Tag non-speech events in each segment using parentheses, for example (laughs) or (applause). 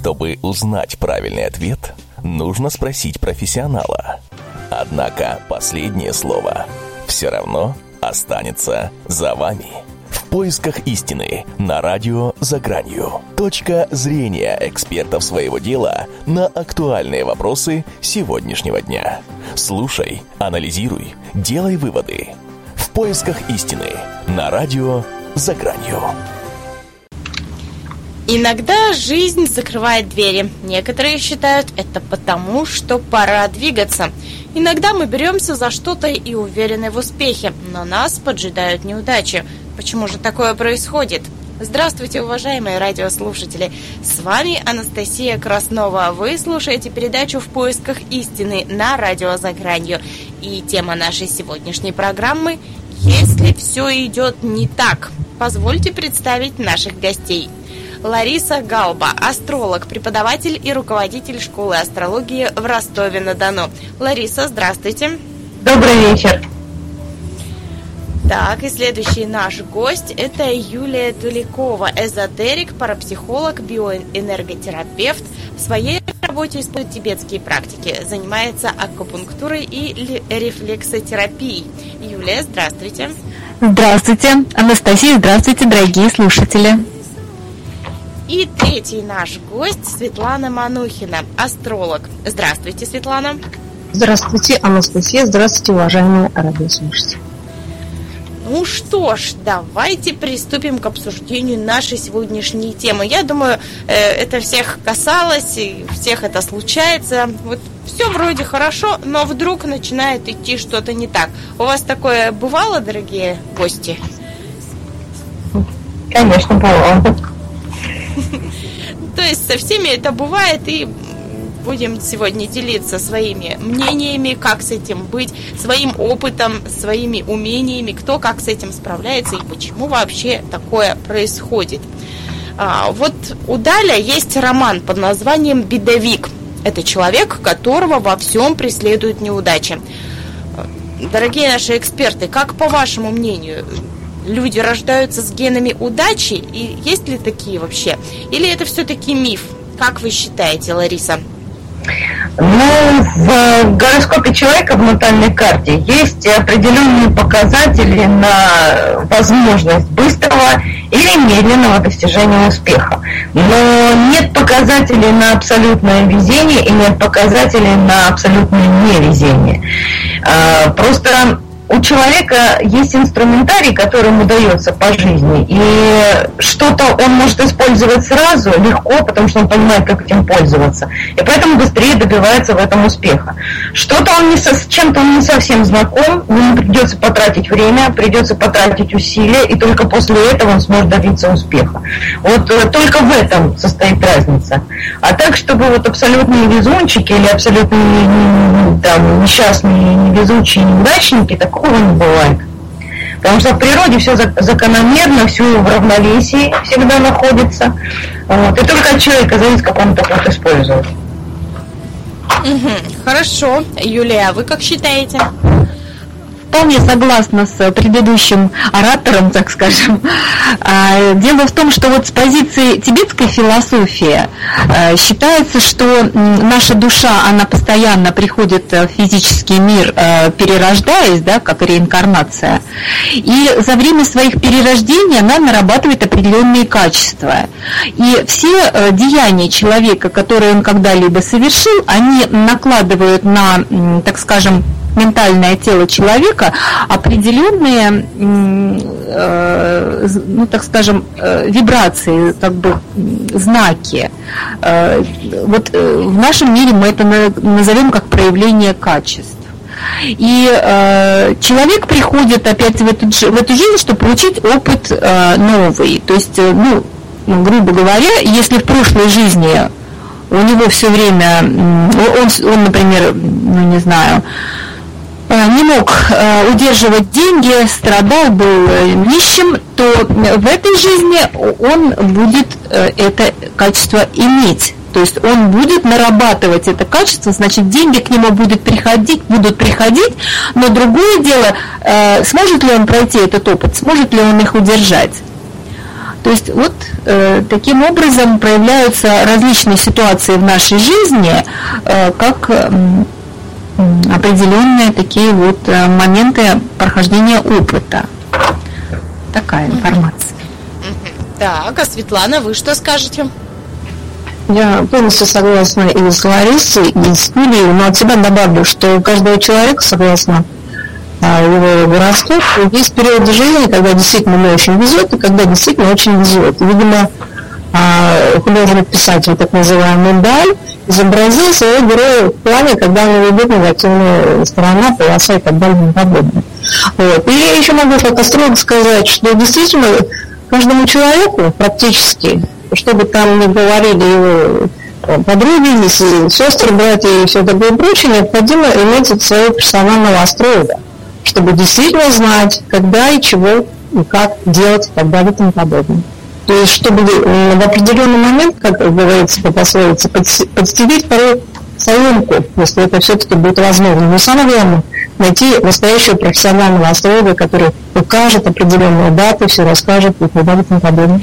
Чтобы узнать правильный ответ, нужно спросить профессионала. Однако последнее слово все равно останется за вами. В поисках истины на радио «За гранью». Точка зрения экспертов своего дела на актуальные вопросы сегодняшнего дня. Слушай, анализируй, делай выводы. В поисках истины на радио «За гранью». Иногда жизнь закрывает двери. Некоторые считают это потому, что пора двигаться. Иногда мы беремся за что-то и уверены в успехе, но нас поджидают неудачи. Почему же такое происходит? Здравствуйте, уважаемые радиослушатели! С вами Анастасия Краснова. Вы слушаете передачу «В поисках истины» на радио «За гранью». И тема нашей сегодняшней программы «Если все идет не так». Позвольте представить наших гостей – Лариса Галба, астролог, преподаватель и руководитель школы астрологии в Ростове-на-Дону. Лариса, здравствуйте. Добрый вечер. Так, и следующий наш гость – это Юлия Туликова, эзотерик, парапсихолог, биоэнерготерапевт. В своей работе использует тибетские практики, занимается акупунктурой и рефлексотерапией. Юлия, здравствуйте. Здравствуйте, Анастасия, здравствуйте, дорогие слушатели. И третий наш гость Светлана Манухина, астролог. Здравствуйте, Светлана. Здравствуйте, Анастасия. Здравствуйте, уважаемые радиослушатели. Ну что ж, давайте приступим к обсуждению нашей сегодняшней темы. Я думаю, э, это всех касалось, и всех это случается. Вот все вроде хорошо, но вдруг начинает идти что-то не так. У вас такое бывало, дорогие гости? Конечно, бывало. То есть со всеми это бывает, и будем сегодня делиться своими мнениями, как с этим быть, своим опытом, своими умениями, кто как с этим справляется и почему вообще такое происходит. А, вот у Даля есть роман под названием «Бедовик». Это человек, которого во всем преследуют неудачи. Дорогие наши эксперты, как по вашему мнению, люди рождаются с генами удачи? И есть ли такие вообще? Или это все-таки миф? Как вы считаете, Лариса? Ну, в гороскопе человека в натальной карте есть определенные показатели на возможность быстрого или медленного достижения успеха. Но нет показателей на абсолютное везение и нет показателей на абсолютное невезение. А, просто у человека есть инструментарий, который ему дается по жизни, и что-то он может использовать сразу, легко, потому что он понимает, как этим пользоваться, и поэтому быстрее добивается в этом успеха. Что-то он не со, с чем-то он не совсем знаком, ему придется потратить время, придется потратить усилия, и только после этого он сможет добиться успеха. Вот э, только в этом состоит разница. А так, чтобы вот абсолютные везунчики или абсолютные там, несчастные, невезучие неудачники, такого не бывает. Потому что в природе все закономерно, все в равновесии всегда находится. Вот. И только от человека зависит, как он это будет использовать. Хорошо. Юлия, а вы как считаете? Вполне согласна с предыдущим оратором, так скажем. А, дело в том, что вот с позиции тибетской философии а, считается, что наша душа, она постоянно приходит в физический мир, перерождаясь, да, как реинкарнация, и за время своих перерождений она нарабатывает определенные качества. И все деяния человека, которые он когда-либо совершил, они накладывают на, так скажем, ментальное тело человека определенные, э, ну так скажем, э, вибрации, как бы знаки. Э, вот в нашем мире мы это назовем как проявление качеств. И э, человек приходит опять в эту, в эту жизнь, чтобы получить опыт э, новый. То есть, э, ну, грубо говоря, если в прошлой жизни у него все время, он, он например, ну не знаю, не мог э, удерживать деньги, страдал, был э, нищим, то в этой жизни он будет это качество иметь. То есть он будет нарабатывать это качество, значит деньги к нему будут приходить, будут приходить, но другое дело, сможет ли он пройти этот опыт, сможет ли он их удержать. То есть вот э, таким образом проявляются различные ситуации в нашей жизни, э, как э, определенные такие вот э, моменты прохождения опыта. Такая информация. Так, а Светлана, вы что скажете? Я полностью согласна и с Ларисой, и с Юлией, но от себя добавлю, что у каждого человека, согласно а, его гороскоп, есть период жизни, когда действительно не очень везет, и когда действительно очень везет. видимо, а, художник-писатель, так называемый Даль, изобразил своего героя в плане, когда он ведет негативная сторона, полоса и так далее и подобное. Вот. И я еще могу как астролог сказать, что действительно каждому человеку практически что бы там ни говорили его э, подруги, сестры, братья и все такое прочее, необходимо иметь своего персонального астролога, чтобы действительно знать, когда и чего и как делать и так далее и тому подобное. То есть, чтобы в определенный момент, как говорится по пословице, подстелить порой соломку, если это все-таки будет возможно. Но самое главное, найти настоящего профессионального астролога, который укажет определенную дату, все расскажет и так далее и тому подобное.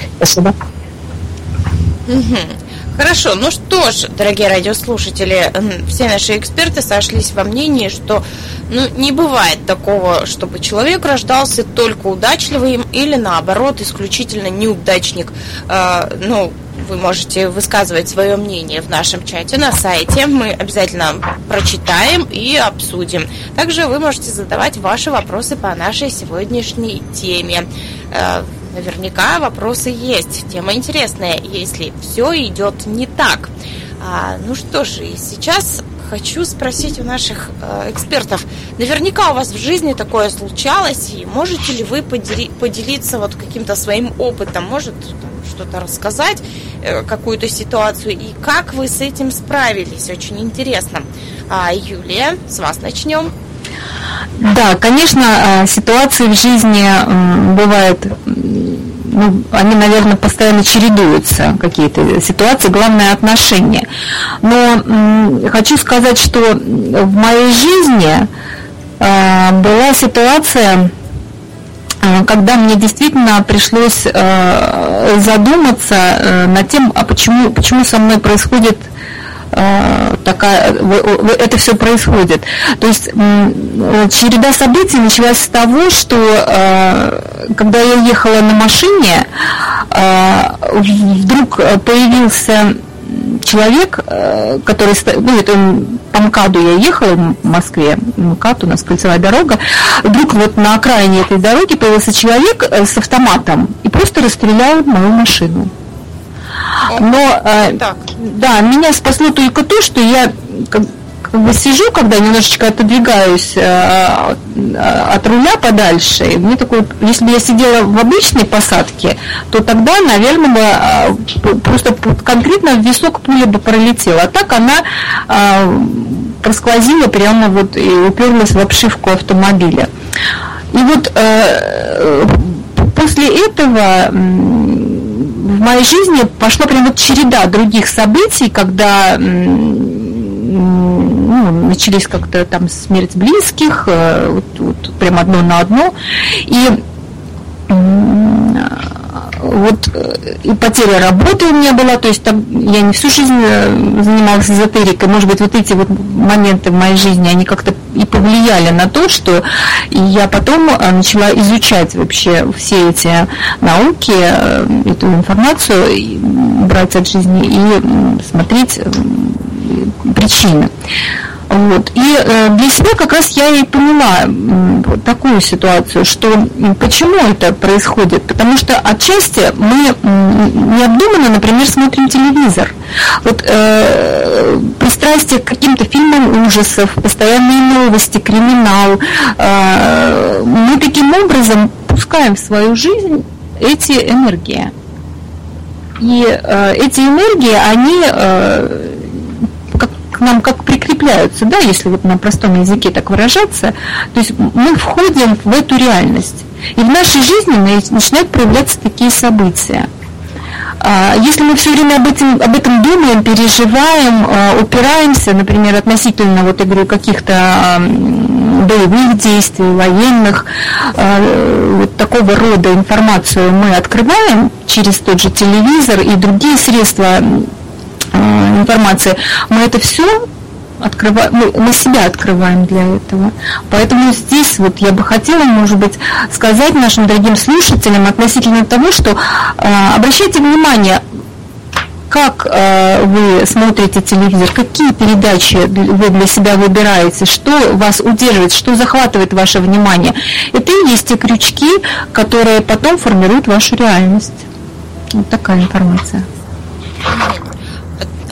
Хорошо, ну что ж, дорогие радиослушатели, все наши эксперты сошлись во мнении, что ну, не бывает такого, чтобы человек рождался только удачливым или наоборот исключительно неудачник. Э, ну, вы можете высказывать свое мнение в нашем чате на сайте. Мы обязательно прочитаем и обсудим. Также вы можете задавать ваши вопросы по нашей сегодняшней теме. Э, Наверняка вопросы есть. Тема интересная, если все идет не так. А, ну что же, сейчас хочу спросить у наших э, экспертов. Наверняка у вас в жизни такое случалось, и можете ли вы подели, поделиться вот каким-то своим опытом? Может что-то рассказать, э, какую-то ситуацию, и как вы с этим справились? Очень интересно. А, Юлия, с вас начнем. Да, конечно, э, ситуации в жизни бывают, ну, они, наверное, постоянно чередуются, какие-то ситуации, главное отношения. Но хочу сказать, что в моей жизни э, была ситуация, э, когда мне действительно пришлось задуматься над тем, а почему, почему со мной происходит такая, это все происходит. То есть череда событий началась с того, что э, когда я ехала на машине, э, вдруг появился человек, который, ну, это по МКАДу я ехала в Москве, МКАД у нас кольцевая дорога, вдруг вот на окраине этой дороги появился человек с автоматом и просто расстрелял мою машину. Но э, да, меня спасло только то, что я как, как бы сижу, когда немножечко отодвигаюсь э, от руля подальше, и мне такое, если бы я сидела в обычной посадке, то тогда, наверное, бы э, просто конкретно в висок пуля бы пролетела. А так она э, просквозила прямо вот и уперлась в обшивку автомобиля. И вот э, после этого в моей жизни пошла прям вот череда других событий, когда ну, начались как-то там смерть близких, э, вот, вот прям одно на одно. И вот э, и потеря работы у меня была, то есть там я не всю жизнь э, занималась эзотерикой, может быть, вот эти вот моменты в моей жизни, они как-то и повлияли на то, что я потом э, начала изучать вообще все эти науки, эту информацию, брать от жизни и смотреть причины. Вот. И э, для себя как раз я и поняла вот такую ситуацию, что почему это происходит. Потому что отчасти мы необдуманно, например, смотрим телевизор. Вот э, пристрастие к каким-то фильмам ужасов, постоянные новости, криминал. Э, мы таким образом пускаем в свою жизнь эти энергии. И э, эти энергии, они э, к нам как прикрепляются, да, если вот на простом языке так выражаться, то есть мы входим в эту реальность. И в нашей жизни начинают проявляться такие события. А, если мы все время об этом, об этом думаем, переживаем, а, упираемся, например, относительно, вот я говорю, каких-то боевых действий, военных, вот такого рода информацию мы открываем через тот же телевизор и другие средства информации, мы это все открываем, мы, мы себя открываем для этого. Поэтому здесь вот я бы хотела, может быть, сказать нашим дорогим слушателям относительно того, что э, обращайте внимание, как э, вы смотрите телевизор, какие передачи вы для себя выбираете, что вас удерживает, что захватывает ваше внимание. Это и есть те крючки, которые потом формируют вашу реальность. Вот такая информация.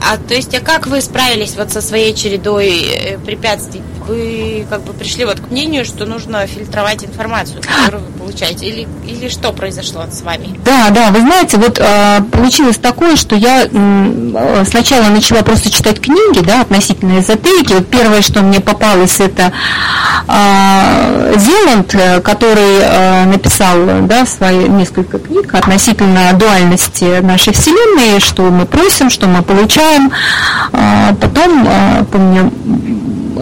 А то есть, а как вы справились вот со своей чередой э, препятствий? Вы как бы пришли вот к мнению, что нужно фильтровать информацию, которую вы получаете, или, или что произошло с вами? Да, да, вы знаете, вот э, получилось такое, что я э, сначала начала просто читать книги, да, относительно эзотерики. Вот первое, что мне попалось, это а, э, Зеланд, который э, написал, да, свои несколько книг относительно дуальности нашей Вселенной, что мы просим, что мы получаем. А, потом, э, помню,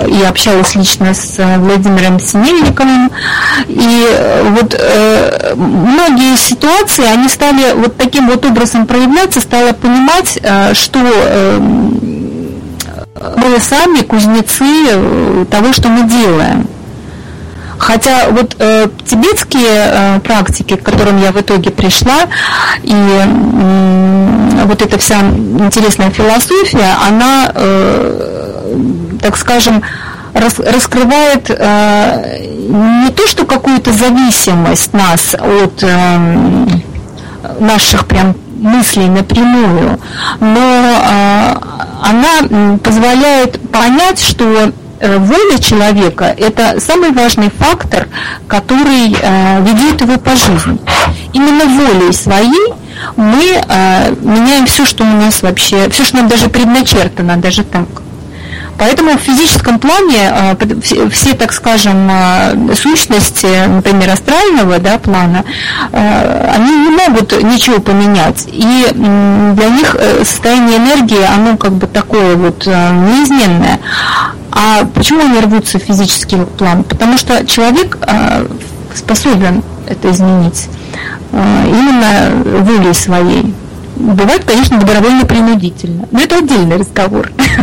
я общалась лично с э, Владимиром Синельниковым, и э, вот э, многие ситуации, они стали вот таким вот образом проявляться, стала понимать, э, что э, мы сами кузнецы э, того, что мы делаем. Хотя вот э, тибетские э, практики, к которым я в итоге пришла, и э, вот эта вся интересная философия, она, э, так скажем, рас, раскрывает э, не то, что какую-то зависимость нас от э, наших прям мыслей напрямую, но э, она позволяет понять, что Э, воля человека – это самый важный фактор, который э, ведет его по жизни. Именно волей своей мы э, меняем все, что у нас вообще, все, что нам даже предначертано, даже так. Поэтому в физическом плане а, все, так скажем, а, сущности, например, астрального да, плана, а, они не могут ничего поменять. И для них э, состояние энергии, оно как бы такое вот неизменное. А почему они рвутся в физический план? Потому что человек способен это изменить именно волей своей. Бывает, конечно, добровольно-принудительно, но это отдельный разговор. (laughs)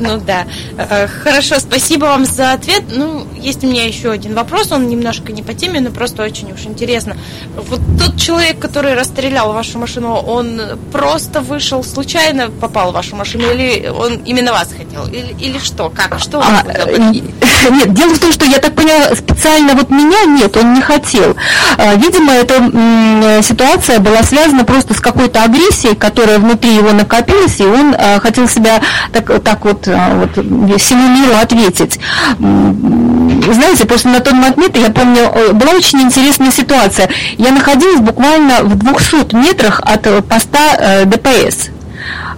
Ну да. Э, хорошо, спасибо вам за ответ. Ну, есть у меня еще один вопрос, он немножко не по теме, но просто очень уж интересно. Вот тот человек, который расстрелял вашу машину, он просто вышел случайно, попал в вашу машину, или он именно вас хотел? Или, или что? Как? Что а, (laughs) Нет, дело в том, что я так поняла, специально вот меня нет, он не хотел. А, видимо, эта ситуация была связана просто с какой-то агрессией, которая внутри его накопилась, и он а, хотел себя так, так вот вот, всему миру ответить. Знаете, просто на тот момент, я помню, э, была очень интересная ситуация. Я находилась буквально в 200 метрах от э, поста э, ДПС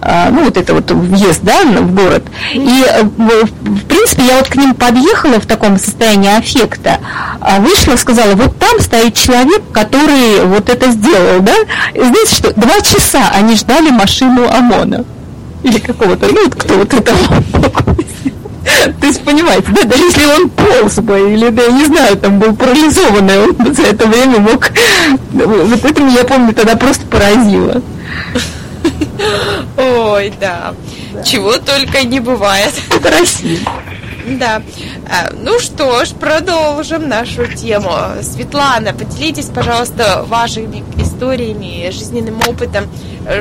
ну, вот это вот въезд, да, в город. И, в принципе, я вот к ним подъехала в таком состоянии аффекта, а вышла, сказала, вот там стоит человек, который вот это сделал, да. И знаете что, два часа они ждали машину ОМОНа или какого-то, ну, кто вот это то есть, понимаете, да, даже если он полз бы, или, да, я не знаю, там был парализованный, он за это время мог... Вот это меня, помню, тогда просто поразило. Ой, да. да. Чего только не бывает. Это Россия. Да. А, ну что ж, продолжим нашу тему. Светлана, поделитесь, пожалуйста, вашими историями, жизненным опытом.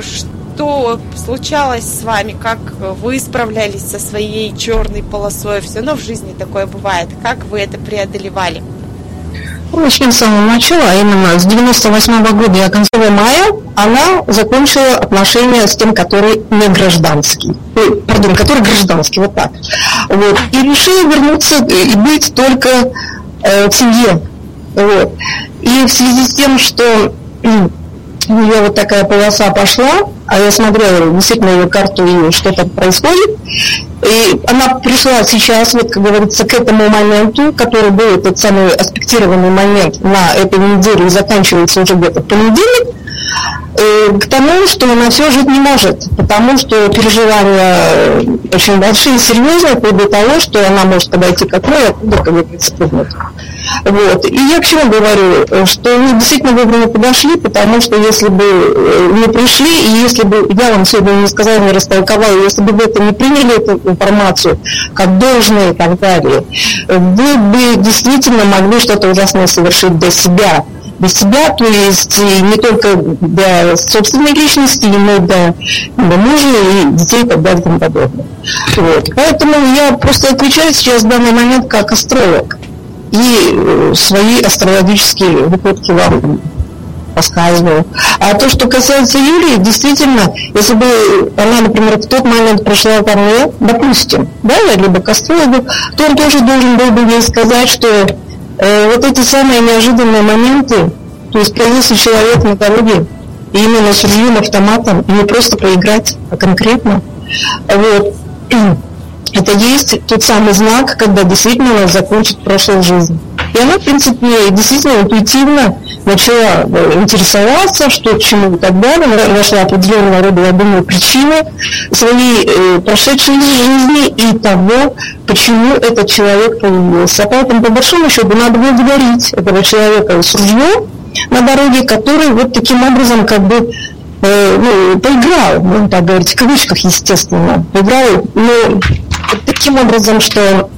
Что что случалось с вами, как вы справлялись со своей черной полосой, все равно в жизни такое бывает, как вы это преодолевали? Ну, начнем с самого начала, а именно с 98 -го года я конца мая она закончила отношения с тем, который не гражданский. Ой, пардон, который гражданский, вот так. Вот. И решила вернуться и быть только э, в семье. Вот. И в связи с тем, что у нее вот такая полоса пошла, а я смотрела действительно ее карту и что там происходит. И она пришла сейчас, вот, как говорится, к этому моменту, который был этот самый аспектированный момент на этой неделе и заканчивается уже где-то в понедельник. Э, к тому, что она все жить не может, потому что переживания очень большие серьезные, вплоть до того, что она может подойти к окну и оттуда, как говорится, спрыгнуть. Вот. И я к чему говорю, что вы действительно вовремя подошли, потому что если бы э, не пришли, и если бы я вам сегодня не сказала, не растолковала, если бы вы это не приняли, эту информацию, как должное и так далее, вы бы действительно могли что-то ужасное совершить для себя, для себя, то есть не только для собственной личности, но и для, для мужа и детей и так далее и тому подобное. Вот. Поэтому я просто отвечаю сейчас в данный момент как астролог и э, свои астрологические выходки вам рассказываю. А то, что касается Юлии, действительно, если бы она, например, в тот момент пришла ко мне, допустим, да, либо к астрологу, то он тоже должен был бы ей сказать, что э, вот эти самые неожиданные моменты, то есть появился человек на дороге, и именно с ружьем автоматом, и не просто поиграть, а конкретно. Вот. (clears throat) Это есть тот самый знак, когда действительно она закончит прошлую жизнь. И она, в принципе, действительно интуитивно начала э, интересоваться, что к чему и так далее, нашла определенного рода, я думаю, причины своей э, прошедшей жизни и того, почему этот человек появился. Поэтому, по большому счету, надо благодарить этого человека с ружьем на дороге, который вот таким образом как бы э, ну, поиграл, можно так говорить, в кавычках, естественно, поиграл, но таким образом, что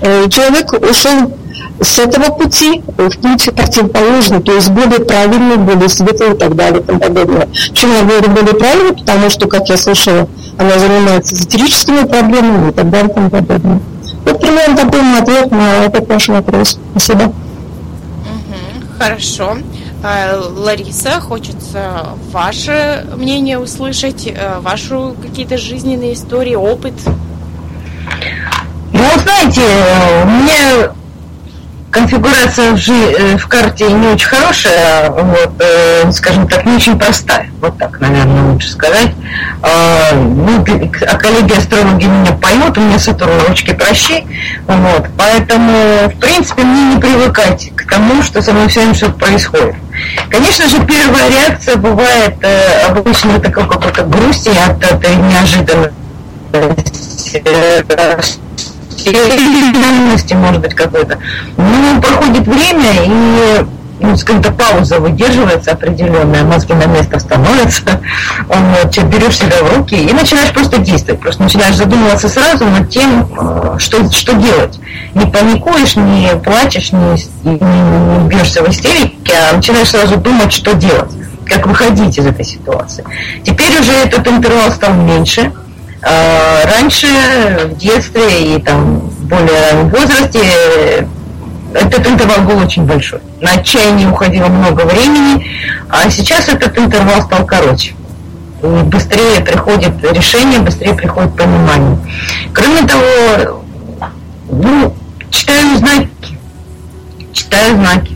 э, человек ушел с этого пути в путь противоположный, то есть более правильный, более светлый и так далее и тому подобное. Почему я говорю более правильный? Потому что, как я слышала, она занимается эзотерическими проблемами и так далее и тому подобное. Вот примерно такой мой ответ на этот ваш вопрос. Спасибо. хорошо. А, Лариса, хочется ваше мнение услышать, э, вашу какие-то жизненные истории, опыт. Ну, знаете, мне конфигурация в, жи, э, в карте не очень хорошая, вот, э, скажем так, не очень простая. Вот так, наверное, лучше сказать. А, ну, а коллеги-астрологи меня поют, у меня Сатурн ручки прощи. Вот, поэтому, в принципе, мне не привыкать к тому, что со мной все время что-то происходит. Конечно же, первая реакция бывает э, обычно такой какой-то грусти от этой неожиданности (laughs) реальности, может быть, какой-то. Ну, проходит время, и ну, скажем-то, пауза выдерживается определенная, мозги на место становятся, вот, берешь себя в руки и начинаешь просто действовать, просто начинаешь задумываться сразу над тем, э, что, что делать. Не паникуешь, не плачешь, не, не, не бьешься в истерике, а начинаешь сразу думать, что делать, как выходить из этой ситуации. Теперь уже этот интервал стал меньше, раньше, в детстве и там более раннем возрасте, этот интервал был очень большой. На отчаяние уходило много времени, а сейчас этот интервал стал короче. И быстрее приходит решение, быстрее приходит понимание. Кроме того, ну, читаю знаки. Читаю знаки.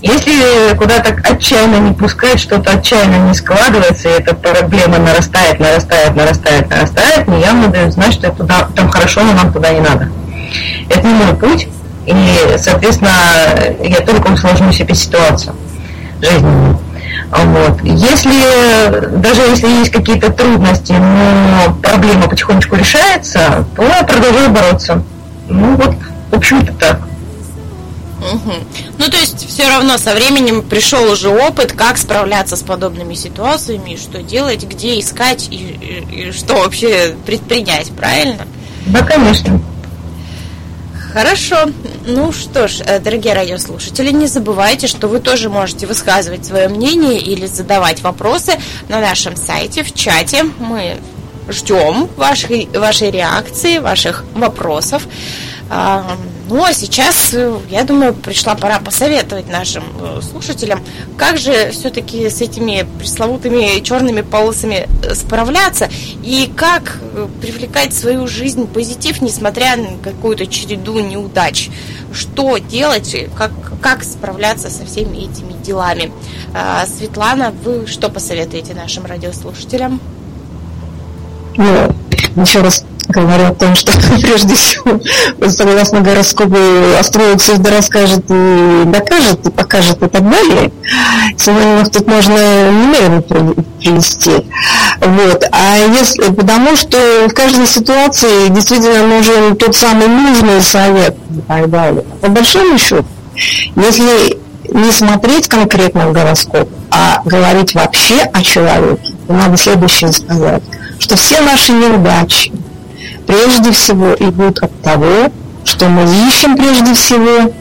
Если куда-то отчаянно не пускать, что-то отчаянно не складывается, и эта проблема нарастает, нарастает, нарастает, нарастает, мне явно дают знать, что туда, там хорошо, но нам туда не надо. Это не мой путь, и, соответственно, я только усложню себе ситуацию жизненную. Вот. Если, даже если есть какие-то трудности, но проблема потихонечку решается, то я продолжаю бороться. Ну вот, в общем-то так. Угу. Ну, то есть, все равно со временем пришел уже опыт, как справляться с подобными ситуациями, что делать, где искать и, и, и что вообще предпринять, правильно? Да, конечно. Хорошо. Ну что ж, э, дорогие радиослушатели, не забывайте, что вы тоже можете высказывать свое мнение или задавать вопросы на нашем сайте, в чате. Мы ждем вашей, вашей реакции, ваших вопросов. А сейчас, э, я думаю, пришла пора посоветовать нашим э, слушателям, как же все-таки с этими пресловутыми черными полосами э, справляться и как привлекать в свою жизнь позитив, несмотря на какую-то череду неудач. Что делать, как, как справляться со всеми этими делами. А, Светлана, вы что посоветуете нашим радиослушателям? Ну, еще раз говорю о том, что (laughs) прежде всего, согласно гороскопу, астролог всегда расскажет и докажет, и покажет и так далее. Синонимов тут можно немерено привести. Вот. А если, потому что в каждой ситуации действительно нужен тот самый нужный совет и так далее. По большому счету, если не смотреть конкретно в гороскоп, а говорить вообще о человеке, то надо следующее сказать, что все наши неудачи, прежде всего идут от того, что мы ищем прежде всего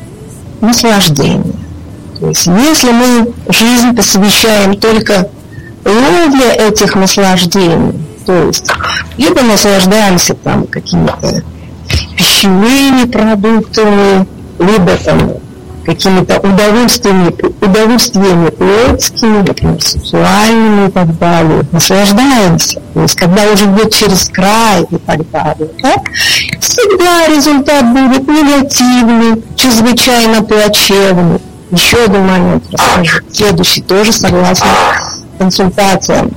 наслаждение. То есть если мы жизнь посвящаем только ловле этих наслаждений, то есть либо наслаждаемся там какими-то пищевыми продуктами, либо там какими-то удовольствиями, удовольствиями плотскими, например, сексуальными и так далее, наслаждаемся. То есть, когда уже будет через край и так далее, так, всегда результат будет негативный, чрезвычайно плачевный. Еще один момент расскажу. Следующий тоже согласно консультациям.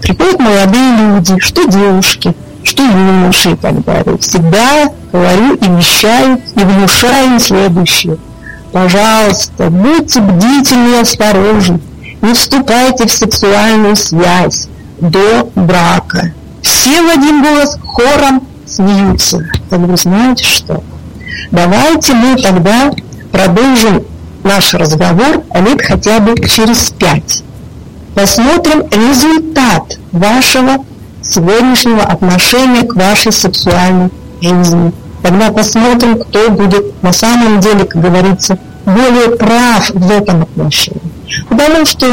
Приходят молодые люди, что девушки, что юноши и так далее. Всегда говорю и вещаю, и внушаю следующее – Пожалуйста, будьте бдительны и осторожны. Не вступайте в сексуальную связь до брака. Все в один голос хором смеются. Так вы знаете что? Давайте мы тогда продолжим наш разговор лет хотя бы через пять. Посмотрим результат вашего сегодняшнего отношения к вашей сексуальной жизни. Тогда посмотрим, кто будет на самом деле, как говорится, более прав в этом отношении. Потому что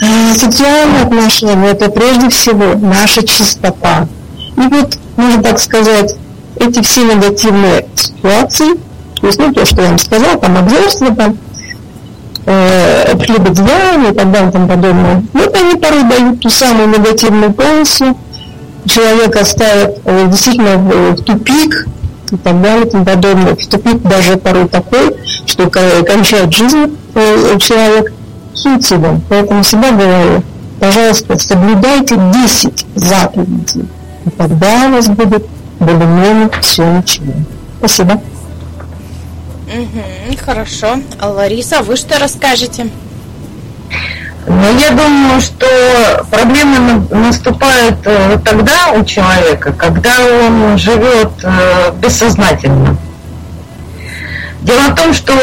э, сексуальные отношения – это прежде всего наша чистота. И вот, можно так сказать, эти все негативные ситуации, то есть ну, то, что я вам сказал, там обзорство, там, э, и так далее и тому подобное, вот они порой дают ту самую негативную полосу, человека ставят э, действительно в, в тупик, и так далее и тому подобное. В тупик даже порой такой, что кончает жизнь э, человек суицидом. Поэтому всегда говорю, пожалуйста, соблюдайте 10 заповедей, и тогда у вас будет более-менее все ничего. Спасибо. Угу, хорошо. А Лариса, вы что расскажете? Но я думаю, что проблемы наступают э, тогда у человека, когда он живет э, бессознательно. Дело в том, что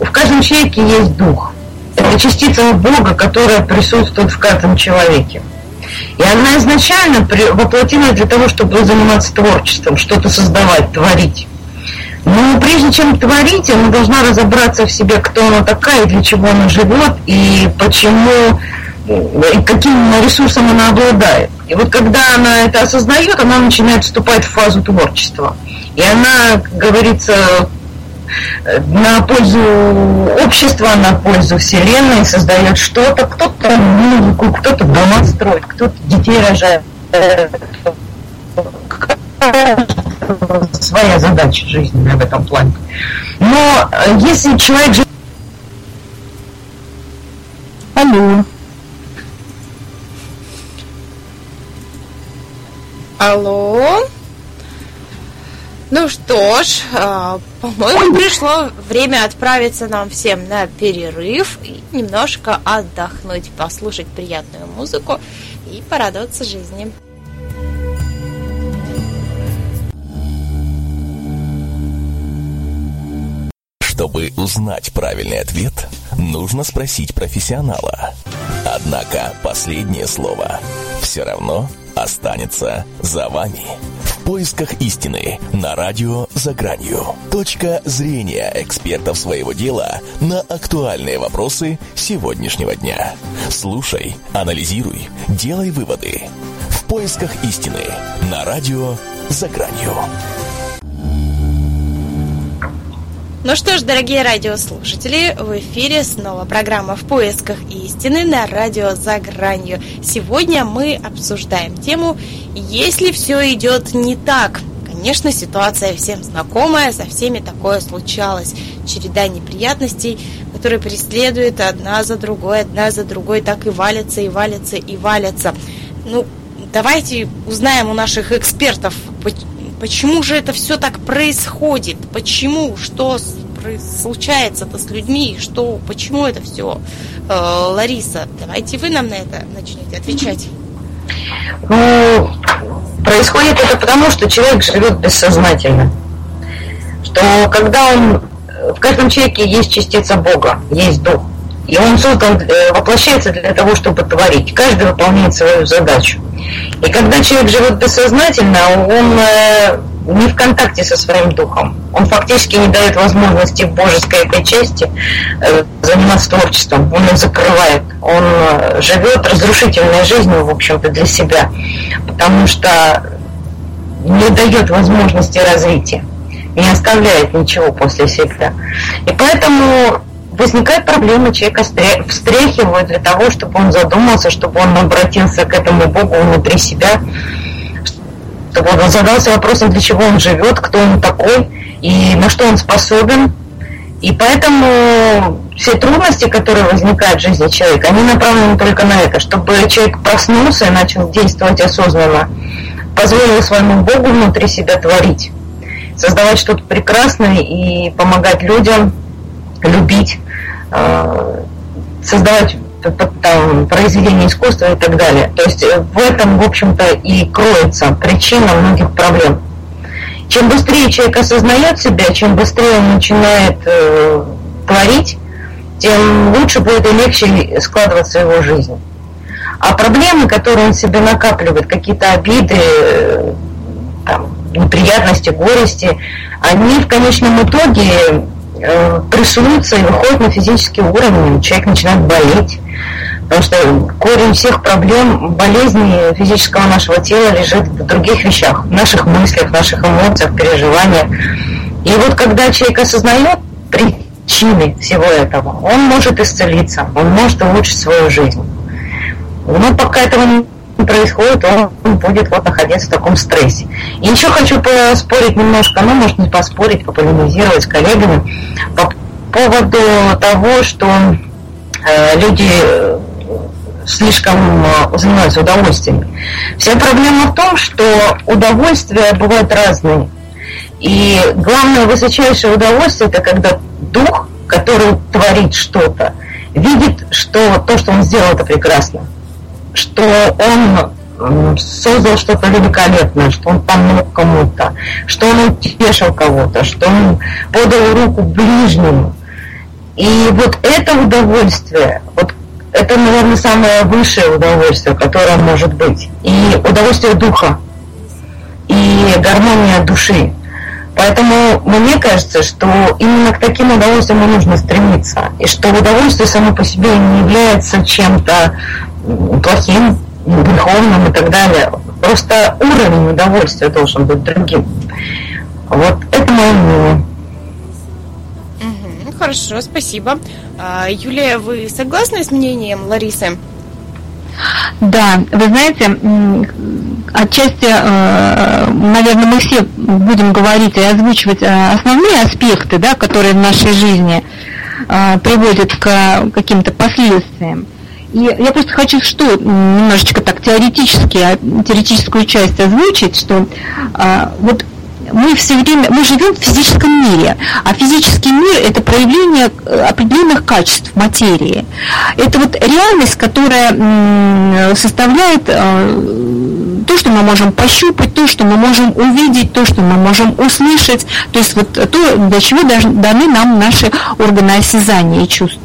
в каждом человеке есть дух. Это частица Бога, которая присутствует в каждом человеке. И она изначально воплотилась для того, чтобы заниматься творчеством, что-то создавать, творить. Но прежде чем творить, она должна разобраться в себе, кто она такая, для чего она живет и почему, и каким ресурсом она обладает. И вот когда она это осознает, она начинает вступать в фазу творчества. И она, как говорится, на пользу общества, на пользу Вселенной создает что-то, кто-то музыку, кто-то дома строит, кто-то детей рожает своя задача жизненная в этом плане. Но э, если человек живет... Алло. Алло. Ну что ж, э, по-моему, пришло время отправиться нам всем на перерыв и немножко отдохнуть, послушать приятную музыку и порадоваться жизни. Чтобы узнать правильный ответ, нужно спросить профессионала. Однако последнее слово все равно останется за вами. В поисках истины на радио «За гранью». Точка зрения экспертов своего дела на актуальные вопросы сегодняшнего дня. Слушай, анализируй, делай выводы. В поисках истины на радио «За гранью». Ну что ж, дорогие радиослушатели, в эфире снова программа «В поисках истины» на радио «За гранью». Сегодня мы обсуждаем тему «Если все идет не так». Конечно, ситуация всем знакомая, со всеми такое случалось. Череда неприятностей, которые преследуют одна за другой, одна за другой, так и валятся, и валятся, и валятся. Ну, давайте узнаем у наших экспертов, почему же это все так происходит, почему, что случается-то с людьми, что, почему это все. Э, Лариса, давайте вы нам на это начнете отвечать. Ну, происходит это потому, что человек живет бессознательно. Что когда он... В каждом человеке есть частица Бога, есть Дух. И он создан, э, воплощается для того, чтобы творить. Каждый выполняет свою задачу. И когда человек живет бессознательно, он э, не в контакте со своим духом. Он фактически не дает возможности божеской этой части э, заниматься творчеством. Он их закрывает. Он живет разрушительной жизнью, в общем-то, для себя. Потому что не дает возможности развития. Не оставляет ничего после себя. И поэтому возникает проблема, человека встряхивают для того, чтобы он задумался, чтобы он обратился к этому Богу внутри себя, чтобы он задался вопросом, для чего он живет, кто он такой и на что он способен. И поэтому все трудности, которые возникают в жизни человека, они направлены только на это, чтобы человек проснулся и начал действовать осознанно, позволил своему Богу внутри себя творить, создавать что-то прекрасное и помогать людям любить Э, создавать произведения искусства и так далее. То есть э, в этом, в общем-то, и кроется причина многих проблем. Чем быстрее человек осознает себя, чем быстрее он начинает э, творить, тем лучше будет и легче складываться его жизнь. А проблемы, которые он себе накапливает, какие-то обиды, там, неприятности, горести, они в конечном итоге Э, прессуются и выходят на физический уровень, человек начинает болеть. Потому что корень всех проблем, болезней физического нашего тела лежит в других вещах, в наших мыслях, в наших эмоциях, переживаниях. И вот когда человек осознает причины всего этого, он может исцелиться, он может улучшить свою жизнь. Но пока этого происходит, он будет вот находиться в таком стрессе. И еще хочу поспорить немножко, ну, может, не поспорить, пополемизировать с коллегами по поводу того, что э, люди э, слишком э, занимаются удовольствиями. Вся проблема в том, что удовольствия бывают разные. И главное высочайшее удовольствие это когда дух, который творит что-то, видит, что то, что он сделал, это прекрасно что он создал что-то великолепное, что он помог кому-то, что он утешил кого-то, что он подал руку ближнему. И вот это удовольствие, вот это, наверное, самое высшее удовольствие, которое может быть. И удовольствие духа, и гармония души. Поэтому мне кажется, что именно к таким удовольствиям и нужно стремиться. И что удовольствие само по себе не является чем-то плохим, греховным и так далее. Просто уровень удовольствия должен быть другим. Вот это мое мнение. Угу, хорошо, спасибо. А, Юлия, вы согласны с мнением Ларисы? Да, вы знаете, отчасти, э, наверное, мы все будем говорить и озвучивать э, основные аспекты, да, которые в нашей жизни э, приводят к каким-то последствиям. И я просто хочу что немножечко так теоретически, а, теоретическую часть озвучить, что а, вот мы все время, мы живем в физическом мире, а физический мир – это проявление э, определенных качеств материи. Это вот реальность, которая составляет э, то, что мы можем пощупать, то, что мы можем увидеть, то, что мы можем услышать, то есть вот то, для чего даны нам наши органы осязания и чувств.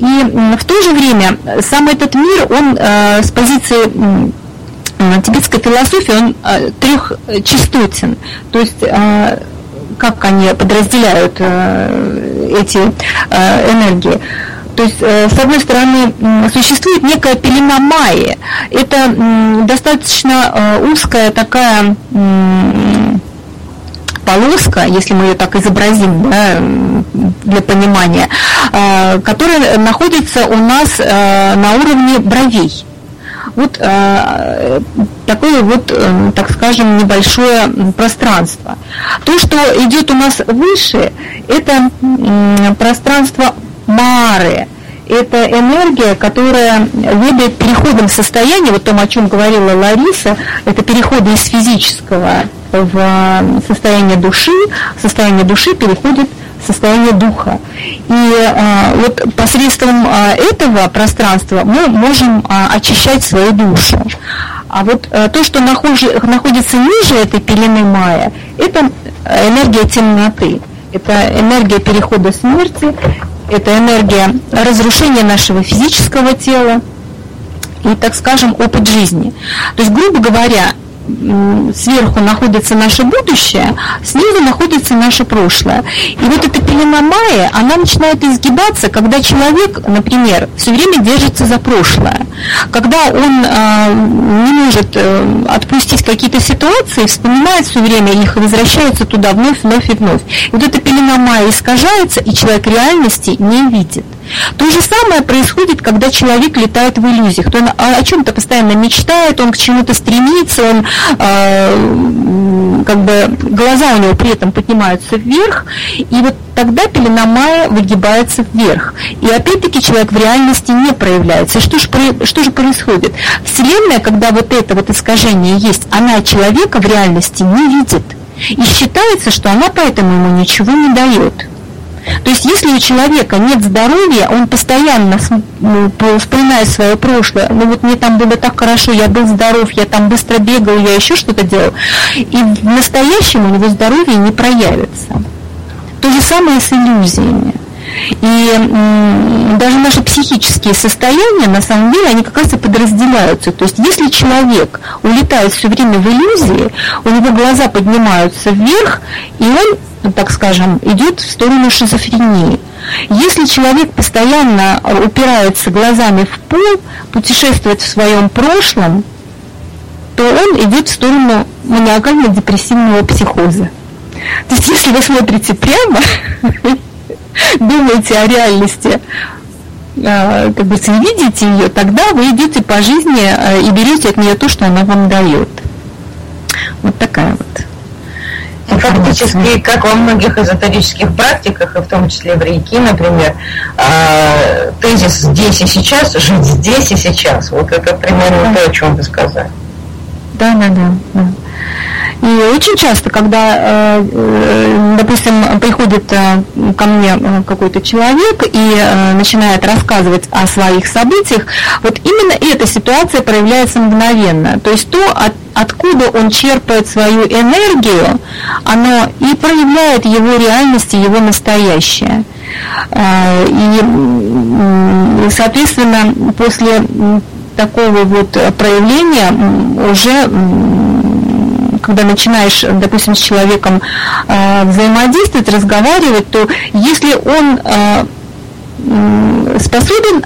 И в то же время сам этот мир, он э, с позиции тибетской философии, он э, трехчастотен. То есть э, как они подразделяют эти энергии. То есть, с одной стороны, существует некая пелена майи. Это достаточно узкая такая полоска, если мы ее так изобразим да, для понимания, э, которая находится у нас э, на уровне бровей. Вот э, такое вот, так скажем, небольшое пространство. То, что идет у нас выше, это пространство Мары. это энергия, которая ведает переходом состояния, вот том, о чем говорила Лариса, это переходы из физического в состояние души, состояние души переходит в состояние духа. И а, вот посредством а, этого пространства мы можем а, очищать свою душу. А вот а, то, что находится ниже этой пелены мая, это энергия темноты. Это энергия перехода смерти, это энергия разрушения нашего физического тела и, так скажем, опыт жизни. То есть, грубо говоря, сверху находится наше будущее, снизу находится наше прошлое. И вот эта пелена Майя, она начинает изгибаться, когда человек, например, все время держится за прошлое. Когда он э, не может э, отпустить какие-то ситуации, вспоминает все время их и возвращается туда вновь, вновь и вновь. И вот эта пелена Майя искажается, и человек реальности не видит. То же самое происходит, когда человек летает в иллюзиях. То он о чем-то постоянно мечтает, он к чему-то стремится, он э, как бы глаза у него при этом поднимаются вверх, и вот тогда пелена Майя выгибается вверх. И опять-таки человек в реальности не проявляется. Что же, что же происходит? Вселенная, когда вот это вот искажение есть, она человека в реальности не видит. И считается, что она поэтому ему ничего не дает. То есть, если у человека нет здоровья, он постоянно ну, вспоминает свое прошлое, ну вот мне там было так хорошо, я был здоров, я там быстро бегал, я еще что-то делал, и в настоящем у него здоровье не проявится. То же самое с иллюзиями. И даже наши психические состояния, на самом деле, они как раз и подразделяются. То есть, если человек улетает все время в иллюзии, у него глаза поднимаются вверх, и он так скажем, идет в сторону шизофрении. Если человек постоянно упирается глазами в пол, путешествует в своем прошлом, то он идет в сторону маниакально-депрессивного психоза. То есть если вы смотрите прямо, (laughs) (laughs) думаете о реальности, а, как бы видите ее, тогда вы идете по жизни а, и берете от нее то, что она вам дает. Вот такая вот. Фактически, как во многих эзотерических практиках, и в том числе в рейки, например, а, тезис «здесь и сейчас», «жить здесь и сейчас», вот это примерно то, о чем вы сказали. Да, да, да. да. И очень часто, когда, э, э, допустим, приходит э, ко мне какой-то человек и начинает рассказывать о своих событиях, вот именно эта ситуация проявляется мгновенно. То есть то, от, откуда он черпает свою энергию, оно и проявляет его реальность и его настоящее. И, соответственно, после такого вот проявления уже когда начинаешь, допустим, с человеком э, взаимодействовать, разговаривать, то если он э, способен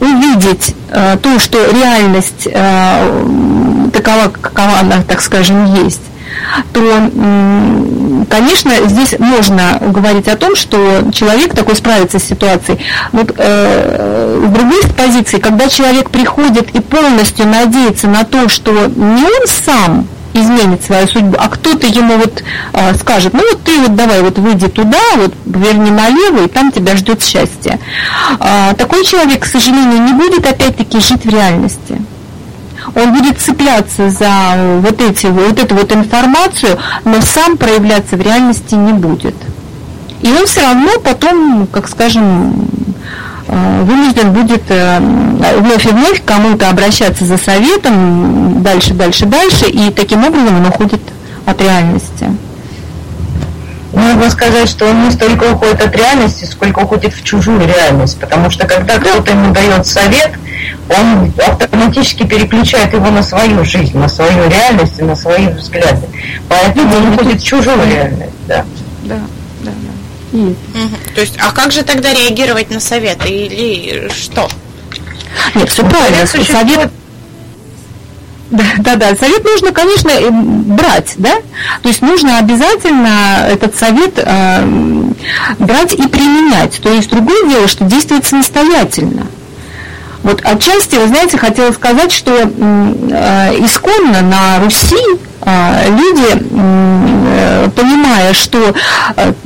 увидеть э, то, что реальность э, такова, какова она, так скажем, есть, то, конечно, здесь можно говорить о том, что человек такой справится с ситуацией. Вот э, в другой позиции, когда человек приходит и полностью надеется на то, что не он сам изменит свою судьбу, а кто-то ему вот э, скажет, ну вот ты вот давай вот выйди туда, вот верни налево, и там тебя ждет счастье. Э, такой человек, к сожалению, не будет опять-таки жить в реальности. Он будет цепляться за вот, эти, вот эту вот информацию, но сам проявляться в реальности не будет. И он все равно потом, как скажем, вынужден будет э, вновь и вновь кому-то обращаться за советом дальше, дальше, дальше, и таким образом он уходит от реальности. Можно сказать, что он не столько уходит от реальности, сколько уходит в чужую реальность, потому что когда кто-то ему дает совет, он автоматически переключает его на свою жизнь, на свою реальность и на свои взгляды. Поэтому он уходит в чужую реальность, да. Да. Угу. То есть, а как же тогда реагировать на советы или что? Нет, все правильно. Совет, совет да, да, да, совет нужно, конечно, брать, да, то есть нужно обязательно этот совет э, брать и применять. То есть другое дело, что действовать самостоятельно. Вот отчасти, вы знаете, хотела сказать, что э, исконно на Руси э, люди, э, понимая, что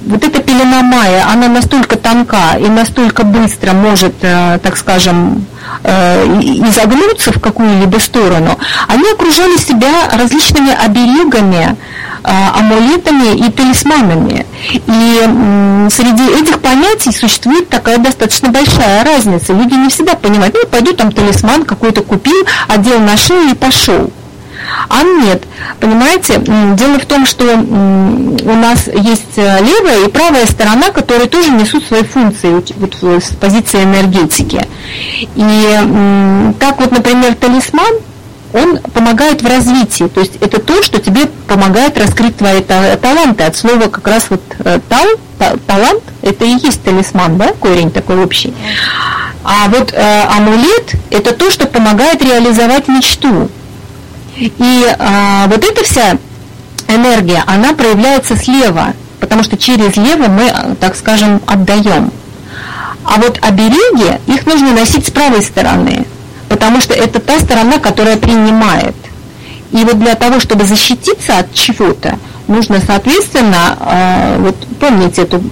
вот эта пелена Майя, она настолько тонка и настолько быстро может, так скажем, изогнуться в какую-либо сторону, они окружали себя различными оберегами, амулетами и талисманами. И среди этих понятий существует такая достаточно большая разница. Люди не всегда понимают, ну, пойду там талисман какой-то купил, одел на шею и пошел. А нет, понимаете, дело в том, что у нас есть э, левая и правая сторона, которые тоже несут свои функции вот, с позиции энергетики. И так вот, например, талисман – он помогает в развитии. То есть это то, что тебе помогает раскрыть твои таланты. От слова как раз вот э, тал, талант, это и есть талисман, да, корень такой общий. А вот э, амулет – это то, что помогает реализовать мечту. И э, вот эта вся энергия, она проявляется слева, потому что через лево мы, так скажем, отдаем. А вот обереги, их нужно носить с правой стороны – потому что это та сторона, которая принимает. И вот для того, чтобы защититься от чего-то, нужно, соответственно, э, вот помните эту,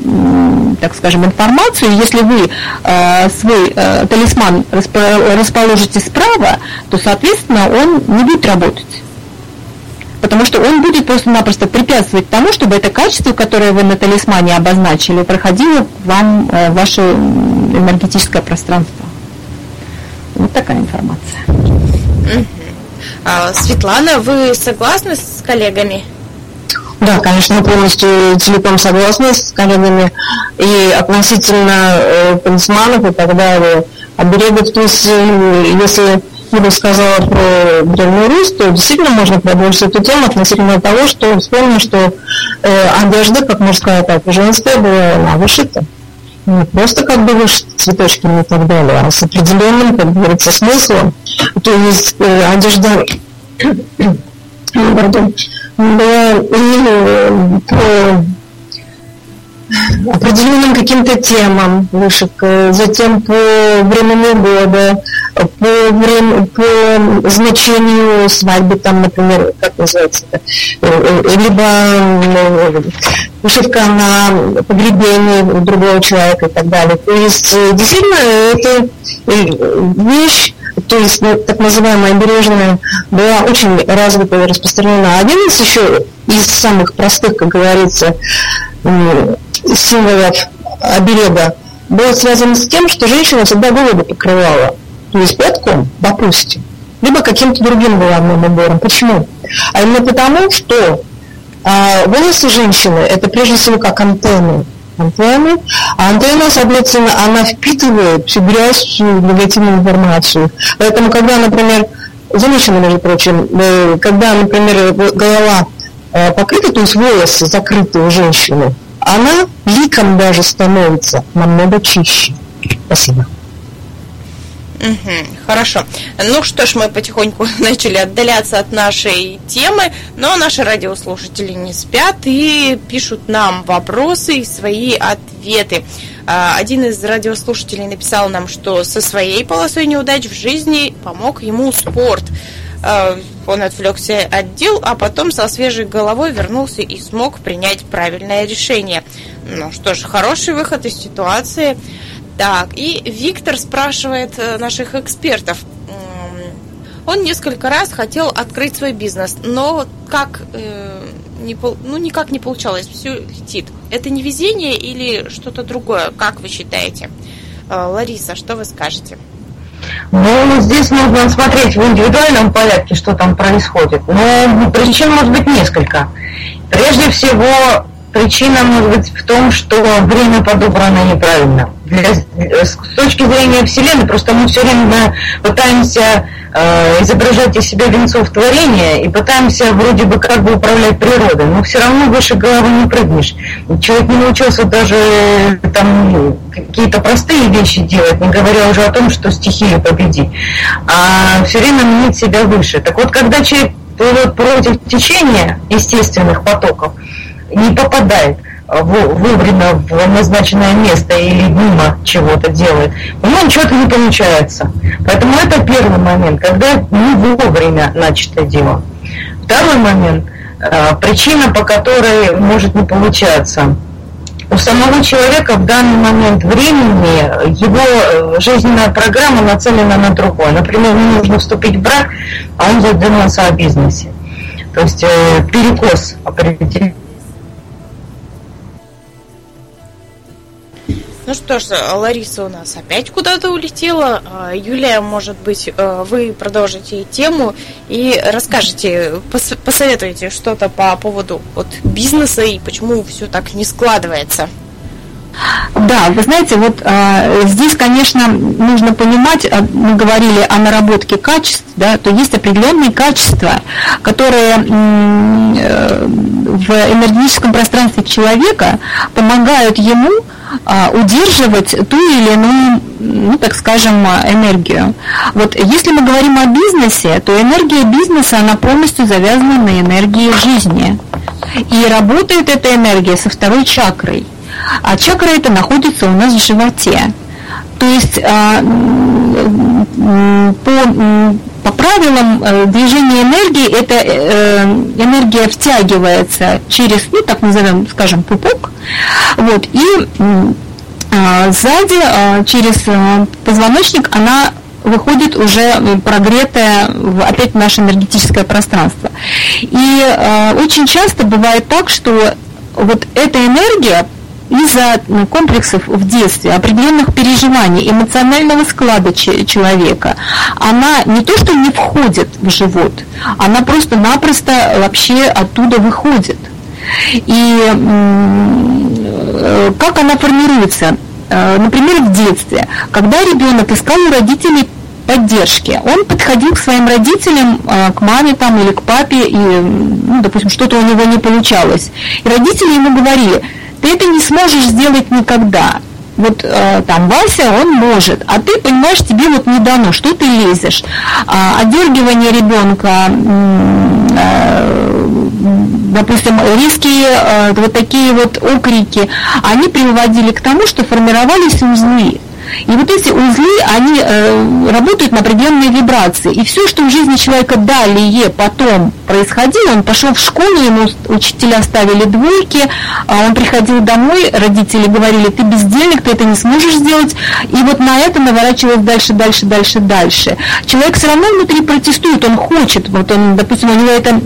так скажем, информацию, если вы э, свой э, талисман расположите справа, то, соответственно, он не будет работать. Потому что он будет просто-напросто препятствовать тому, чтобы это качество, которое вы на талисмане обозначили, проходило вам в ваше энергетическое пространство. Вот такая информация. А, Светлана, вы согласны с коллегами? Да, конечно, полностью целиком согласна с коллегами. И относительно э, талисманов и так далее, оберегов, то есть, э, если я сказала про Древний Русь, то действительно можно продолжить эту тему относительно того, что вспомню, что э, одежда, как мужская, так и женская, была она вышита не просто как бы вышить цветочками и так далее, а с определенным, как говорится, смыслом. То есть э, одежда (clears throat) пардон, была э, по определенным каким-то темам вышивка, затем по времени года, по, время, по значению свадьбы, там, например, как называется это, э, э, либо вышивка на погребение другого человека и так далее. То есть, действительно, это вещь, то есть ну, так называемая бережная, была очень развита и распространена. Один из еще из самых простых, как говорится, символов оберега был связан с тем, что женщина всегда голову покрывала, то есть платком, допустим, либо каким-то другим головным убором. Почему? А именно потому, что а, волосы женщины – это прежде всего как антенны. Антенны. А антенна, соответственно, она впитывает всю грязь, всю негативную информацию. Поэтому, когда, например, замечено, между прочим, э, когда, например, голова э, покрыта, то есть волосы закрыты у женщины, она ликом даже становится намного чище. Спасибо. Угу, хорошо. Ну что ж, мы потихоньку (laughs) начали отдаляться от нашей темы, но наши радиослушатели не спят и пишут нам вопросы и свои ответы. А, один из радиослушателей написал нам, что со своей полосой неудач в жизни помог ему спорт. А, он отвлекся от дел, а потом со свежей головой вернулся и смог принять правильное решение. Ну что ж, хороший выход из ситуации. Так, и Виктор спрашивает э, наших экспертов. Он несколько раз хотел открыть свой бизнес, но как э, не, ну, никак не получалось, все летит. Это не везение или что-то другое, как вы считаете? Э, Лариса, что вы скажете? Ну, здесь нужно смотреть в индивидуальном порядке, что там происходит. Но причин может быть несколько. Прежде всего, причина может быть в том, что время подобрано неправильно. Для, с точки зрения Вселенной, просто мы все время пытаемся э, изображать из себя венцов творения и пытаемся вроде бы как бы управлять природой, но все равно выше головы не прыгнешь. Человек не научился даже там какие-то простые вещи делать, не говоря уже о том, что стихию победить, а все время мнить себя выше. Так вот, когда человек плывет против течения естественных потоков, не попадает, вовремя в назначенное место или мимо чего-то делает, у него ничего не получается. Поэтому это первый момент, когда не вовремя начато дело. Второй момент, э, причина, по которой может не получаться. У самого человека в данный момент времени его э, жизненная программа нацелена на другое. Например, ему нужно вступить в брак, а он задумался о бизнесе. То есть э, перекос определенный Ну что ж, Лариса у нас опять куда-то улетела. А, Юлия, может быть, э, вы продолжите тему и расскажете, посоветуете что-то по поводу вот, бизнеса и почему все так не складывается. Да, вы знаете, вот э, здесь, конечно, нужно понимать, а, мы говорили о наработке качеств, да, то есть определенные качества, которые э, в энергетическом пространстве человека помогают ему э, удерживать ту или иную, ну, так скажем, энергию. Вот если мы говорим о бизнесе, то энергия бизнеса, она полностью завязана на энергии жизни. И работает эта энергия со второй чакрой – а чакра это находится у нас в животе. То есть а, по, по правилам э, движения энергии эта э, энергия втягивается через, ну так назовем, скажем, пупок, вот, и а, сзади а, через э, позвоночник она выходит уже прогретая в, опять наше энергетическое пространство. И очень часто бывает так, что вот эта энергия из-за ну, комплексов в детстве, определенных переживаний, эмоционального склада человека, она не то что не входит в живот, она просто-напросто вообще оттуда выходит. И э, как она формируется? Э, например, в детстве, когда ребенок искал у родителей поддержки. Он подходил к своим родителям, э, к маме там или к папе, и, ну, допустим, что-то у него не получалось. И родители ему говорили, ты это не сможешь сделать никогда. Вот э, там Вася, он может, а ты понимаешь, тебе вот не дано, что ты лезешь. А, одергивание ребенка, э, допустим, резкие э, вот такие вот окрики, они приводили к тому, что формировались узлы. И вот эти узлы, они э, работают на определенные вибрации. И все, что в жизни человека далее потом происходило, он пошел в школу, ему учителя ставили двойки, а он приходил домой, родители говорили, ты бездельник, ты это не сможешь сделать. И вот на это наворачивалось дальше, дальше, дальше, дальше. Человек все равно внутри протестует, он хочет, вот он, допустим, у него это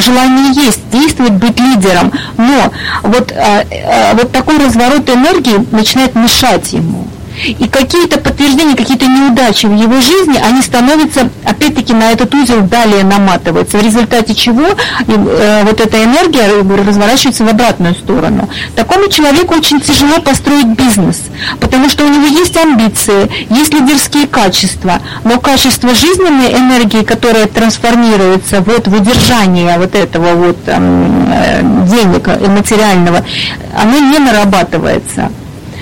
желание есть, действовать, быть лидером. Но вот, а, а, вот такой разворот энергии начинает мешать ему. И какие-то подтверждения, какие-то неудачи в его жизни, они становятся, опять-таки, на этот узел далее наматываются, в результате чего э, вот эта энергия разворачивается в обратную сторону. Такому человеку очень тяжело построить бизнес, потому что у него есть амбиции, есть лидерские качества, но качество жизненной энергии, которая трансформируется вот в удержание вот этого вот э, денег материального, оно не нарабатывается.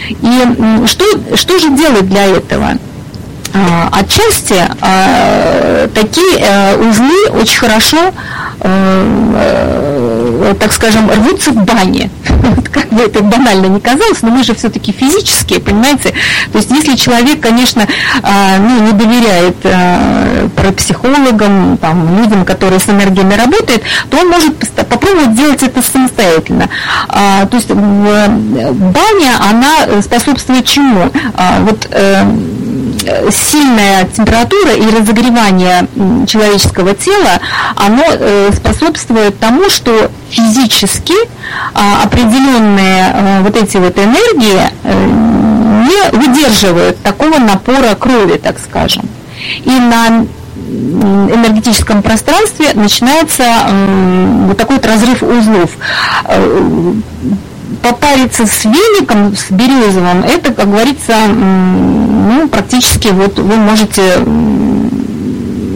И что, что же делать для этого? А, отчасти а, такие э, узлы очень хорошо, так скажем, рвутся в бане. (laughs) Как бы это банально не казалось, но мы же все-таки физические, понимаете? То есть если человек, конечно, а, ну, не доверяет психологам, там, людям, которые с энергиями работают, то он может попробовать делать это самостоятельно. То есть баня, она способствует чему? Вот сильная температура и разогревание человеческого тела, оно э, способствует тому, что физически а, определенные э, вот эти вот энергии э, не выдерживают такого напора крови, так скажем. И на энергетическом пространстве начинается вот такой вот разрыв узлов попариться с веником, с березовым, это, как говорится, ну, практически вот вы можете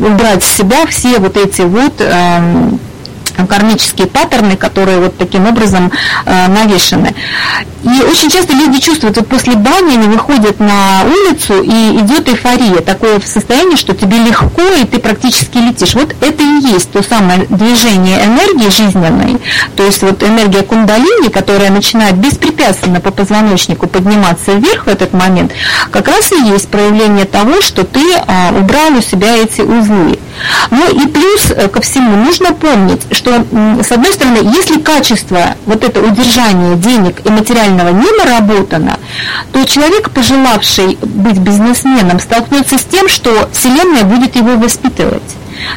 убрать с себя все вот эти вот э, кармические паттерны, которые вот таким образом э, навешаны. И очень часто люди чувствуют, вот после бани они выходят на улицу и идет эйфория, такое состояние, что тебе легко и ты практически летишь. Вот это и есть то самое движение энергии жизненной, то есть вот энергия кундалини, которая начинает беспрепятственно по позвоночнику подниматься вверх в этот момент, как раз и есть проявление того, что ты а, убрал у себя эти узлы. Ну и плюс э, ко всему нужно помнить, что с одной стороны, если качество вот это удержание денег и материального не наработано, то человек, пожелавший быть бизнесменом, столкнется с тем, что Вселенная будет его воспитывать.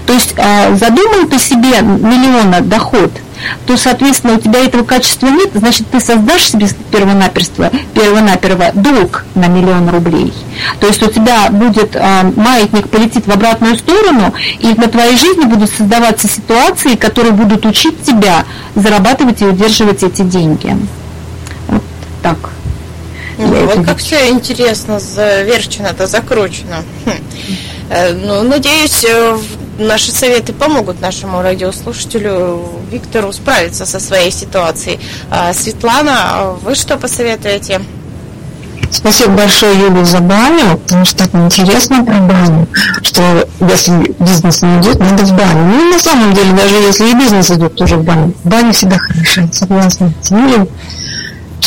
То есть э, задумал ты себе миллиона доход – то, соответственно, у тебя этого качества нет, значит, ты создашь себе первонаперво, первонаперво долг на миллион рублей. То есть у тебя будет э, маятник полетит в обратную сторону, и на твоей жизни будут создаваться ситуации, которые будут учить тебя зарабатывать и удерживать эти деньги. Так. Ну, вот как все интересно заверчено-то, закручено. Хм. Э, ну, надеюсь, э, наши советы помогут нашему радиослушателю Виктору справиться со своей ситуацией. А, Светлана, вы что посоветуете? Спасибо большое, Юля, за баню, потому что так интересно про баню, что если бизнес не идет, надо в баню. Ну, на самом деле, даже если и бизнес идет, тоже в баню. Баня всегда хорошая, согласна с Юлей.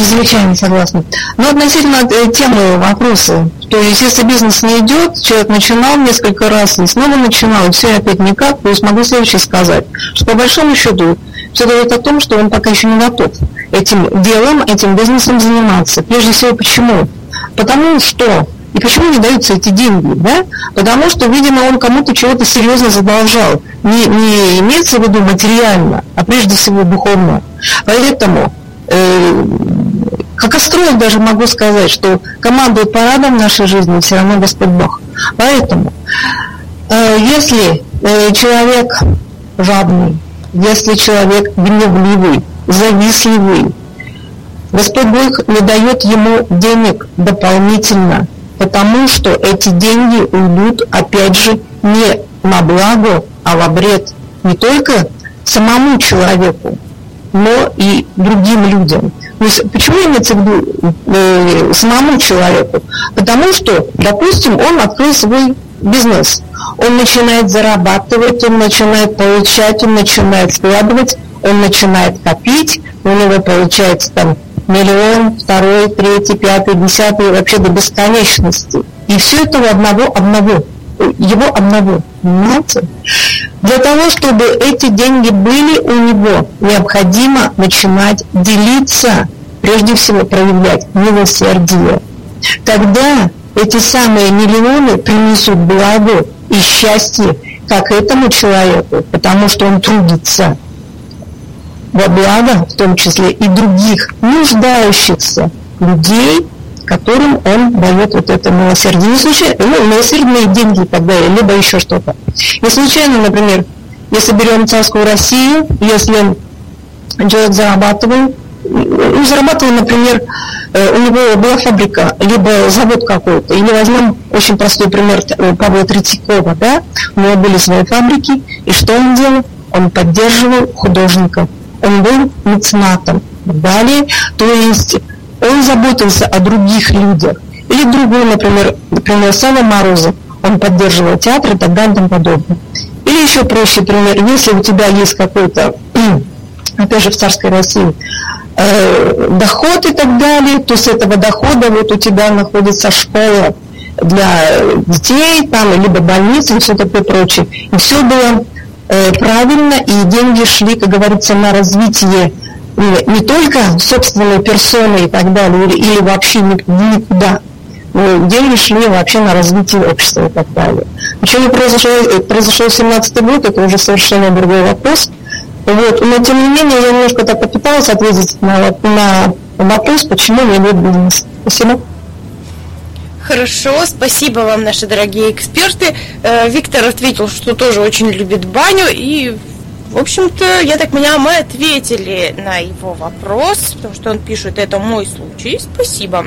Чрезвычайно согласна. Но относительно э, темы вопроса, то есть если бизнес не идет, человек начинал несколько раз и снова начинал, и все опять никак, то есть могу следующее сказать, что по большому счету все говорит о том, что он пока еще не готов этим делом, этим бизнесом заниматься. Прежде всего, почему? Потому что и почему не даются эти деньги? Да? Потому что, видимо, он кому-то чего-то серьезно задолжал. Не, не имеется в виду материально, а прежде всего духовно. Поэтому э, как астролог даже могу сказать, что командует парадом нашей жизни все равно Господь Бог. Поэтому, э, если э, человек жадный, если человек гневливый, завистливый, Господь Бог не дает ему денег дополнительно, потому что эти деньги уйдут, опять же, не на благо, а во вред не только самому человеку, но и другим людям. То есть, почему имеется в виду э, самому человеку? Потому что, допустим, он открыл свой бизнес. Он начинает зарабатывать, он начинает получать, он начинает складывать, он начинает копить, у него получается там миллион, второй, третий, пятый, десятый, вообще до бесконечности. И все это у одного, одного, его одного, понимаете? Для того, чтобы эти деньги были у него, необходимо начинать делиться, прежде всего проявлять милосердие. Тогда эти самые миллионы принесут благо и счастье как этому человеку, потому что он трудится во благо, в том числе и других нуждающихся людей, которым он дает вот это милосердие. Не случайно, ну, милосердные деньги и либо еще что-то. Не случайно, например, если берем царскую Россию, если человек зарабатывает, ну, зарабатывал, например, э, у него была фабрика, либо завод какой-то, или возьмем очень простой пример э, Павла Третьякова, да, у него были свои фабрики, и что он делал? Он поддерживал художников, он был меценатом. Далее, то есть он заботился о других людях. Или другой, например, например, Сава Морозов, он поддерживал театр и так далее и тому подобное. Или еще проще пример, если у тебя есть какой-то, (clears throat) опять же в царской России, э, доход и так далее, то с этого дохода вот у тебя находится школа для детей, там, либо больница, и все такое прочее. И все было э, правильно, и деньги шли, как говорится, на развитие не, не только собственной персоны и так далее, или, или вообще никуда, но деньги шли вообще на развитие общества и так далее. Почему произошел, произошел 17 год, это уже совершенно другой вопрос. Вот. Но тем не менее, я немножко так попыталась ответить на, на вопрос, почему не идет бизнес. Спасибо. Хорошо, спасибо вам, наши дорогие эксперты. Э, Виктор ответил, что тоже очень любит баню и в общем-то, я так понимаю, мы ответили на его вопрос, потому что он пишет, это мой случай, спасибо.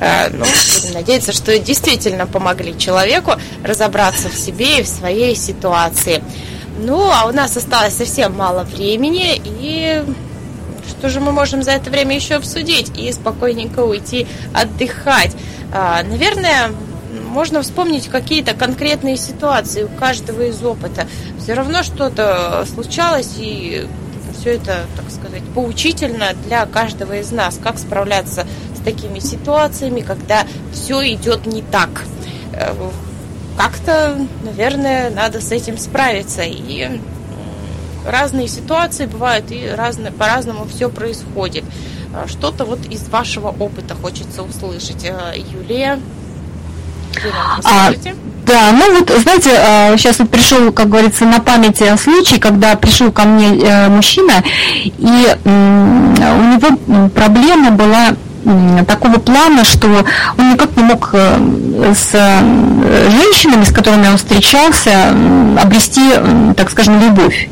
Э, ну, будем надеяться, что действительно помогли человеку разобраться в себе и в своей ситуации. Ну, а у нас осталось совсем мало времени, и что же мы можем за это время еще обсудить и спокойненько уйти отдыхать? А, наверное, можно вспомнить какие-то конкретные ситуации у каждого из опыта. Все равно что-то случалось, и все это, так сказать, поучительно для каждого из нас, как справляться с такими ситуациями, когда все идет не так. Э, как-то, наверное, надо с этим справиться. И разные ситуации бывают, и разные, по-разному все происходит. А, что-то вот из вашего опыта хочется услышать. Э, Юлия, а, да, ну вот, знаете, сейчас а, вот пришел, как говорится, на памяти случай, когда пришел ко мне э, мужчина, и у него проблема была такого плана, что он никак не мог э, с э, женщинами, с которыми он встречался, обрести, так скажем, любовь.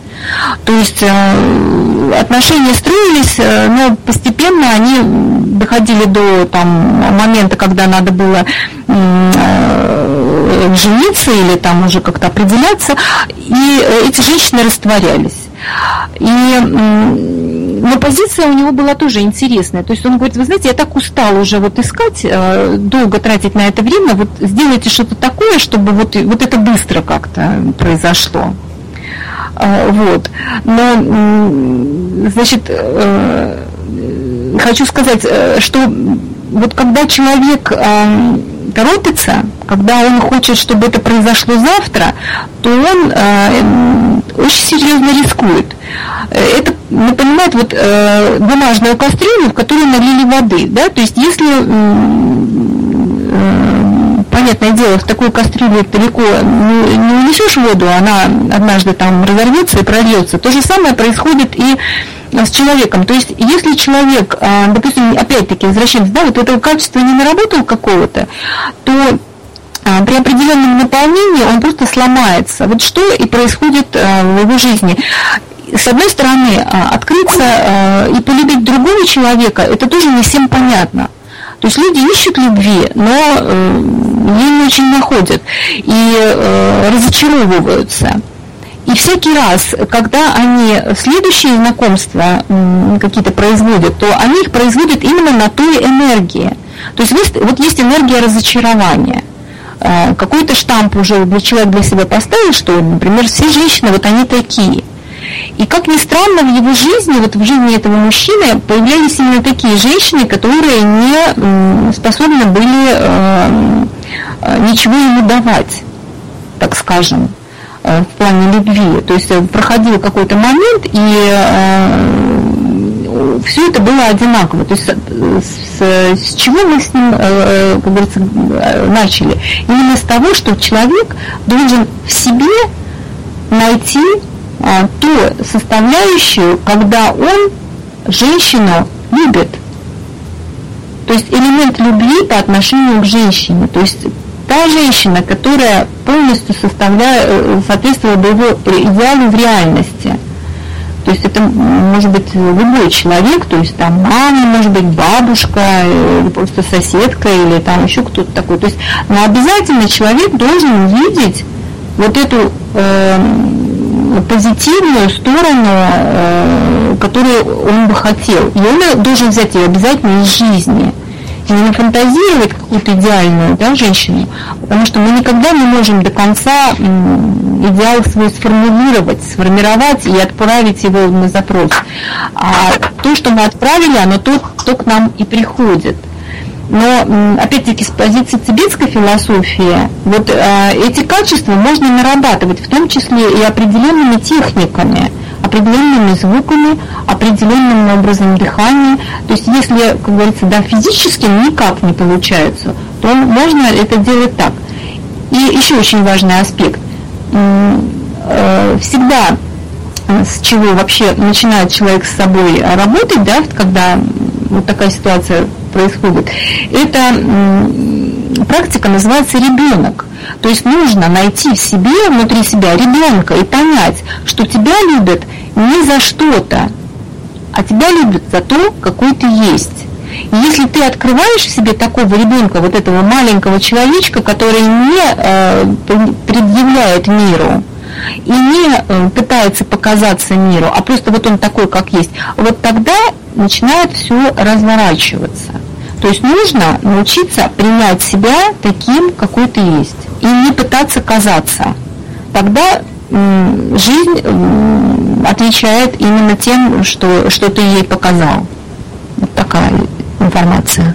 То есть отношения строились, но постепенно они доходили до там, момента, когда надо было жениться или там уже как-то определяться, и эти женщины растворялись. И но позиция у него была тоже интересная. То есть он говорит, вы знаете, я так устал уже вот искать, э, долго тратить на это время, вот сделайте что-то такое, чтобы вот, вот это быстро как-то произошло. Э, вот. Но, значит, хочу сказать, что вот когда человек э, торопится, когда он хочет, чтобы это произошло завтра, то он э, очень серьезно рискует. Это напоминает вот э, бумажную кастрюлю, в которую налили воды, да, то есть если э, понятное дело, в такой кастрюле далеко не, не унесешь воду, она однажды там разорвется и прольется. То же самое происходит и с человеком. То есть, если человек, а, допустим, опять-таки, возвращаемся, да, вот этого качества не наработал какого-то, то а, при определенном наполнении он просто сломается. Вот что и происходит в его жизни. С одной стороны, открыться и полюбить другого человека, это тоже не всем понятно. То есть люди ищут любви, но э, ее не очень находят и э, разочаровываются. И всякий раз, когда они следующие знакомства какие-то производят, то они их производят именно на той энергии. То есть вот есть энергия разочарования. Э, какой-то штамп уже для человека для себя поставил, что, например, все женщины, вот они такие. И как ни странно, в его жизни, вот в жизни этого мужчины появлялись именно такие женщины, которые не способны были э, э, ничего ему давать, так скажем. Э, в плане любви. То есть э, проходил какой-то момент, и э, все это было одинаково. То есть с, с чего мы с ним, как говорится, начали? Именно с того, что человек должен в себе найти ту составляющую, когда он женщину любит. То есть элемент любви по отношению к женщине. То есть та женщина, которая полностью составляет, э, соответствовала бы его идеалу в реальности. То есть это может быть любой человек, то есть там мама, может быть бабушка, или просто соседка, или там еще кто-то такой. То есть, но обязательно человек должен увидеть вот эту э, позитивную сторону, э, которую он бы хотел. И он должен взять ее обязательно из жизни не фантазировать какую-то идеальную да, женщину, потому что мы никогда не можем до конца идеал свой сформулировать, сформировать и отправить его на запрос. А то, что мы отправили, оно то, то к нам и приходит. Но, опять-таки, с позиции тибетской философии, вот э, эти качества можно нарабатывать, в том числе и определенными техниками определенными звуками, определенным образом дыхания. То есть если, как говорится, да, физически никак не получается, то можно это делать так. И еще очень важный аспект. Э, всегда э, с чего вообще начинает человек с собой работать, да, когда вот такая ситуация происходит, это практика называется ребенок. То есть нужно найти в себе, внутри себя ребенка и понять, что тебя любят не за что-то, а тебя любят за то, какой ты есть. И если ты открываешь себе такого ребенка, вот этого маленького человечка, который не э, предъявляет миру, и не пытается показаться миру, а просто вот он такой, как есть, вот тогда начинает все разворачиваться. То есть нужно научиться принять себя таким, какой ты есть, и не пытаться казаться. Тогда жизнь отвечает именно тем, что, что ты ей показал. Вот такая информация.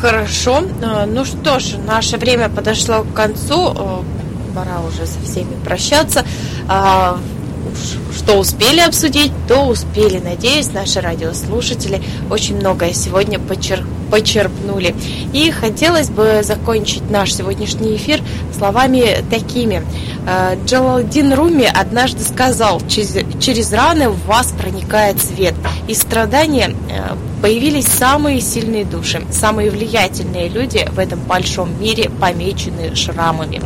Хорошо. А, ну что ж, наше время подошло к концу. Пора уже со всеми прощаться. А, что успели обсудить, то успели. Надеюсь, наши радиослушатели очень многое сегодня почер... почерпнули. И хотелось бы закончить наш сегодняшний эфир словами такими. Э, Джалалдин Руми однажды сказал, через, раны в вас проникает свет. и страдания э, появились самые сильные души, самые влиятельные люди в этом большом мире, помеченные шрамами.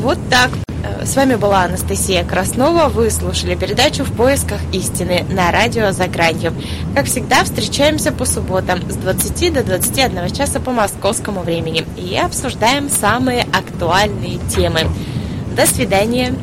Вот так. Э, с вами была Анастасия Краснова. Вы слушали передачу «В поисках истины» на радио «За гранью». Как всегда, встречаемся по субботам с 20 до 21 часа по московскому времени и обсуждаем самые актуальные темы. До свидания.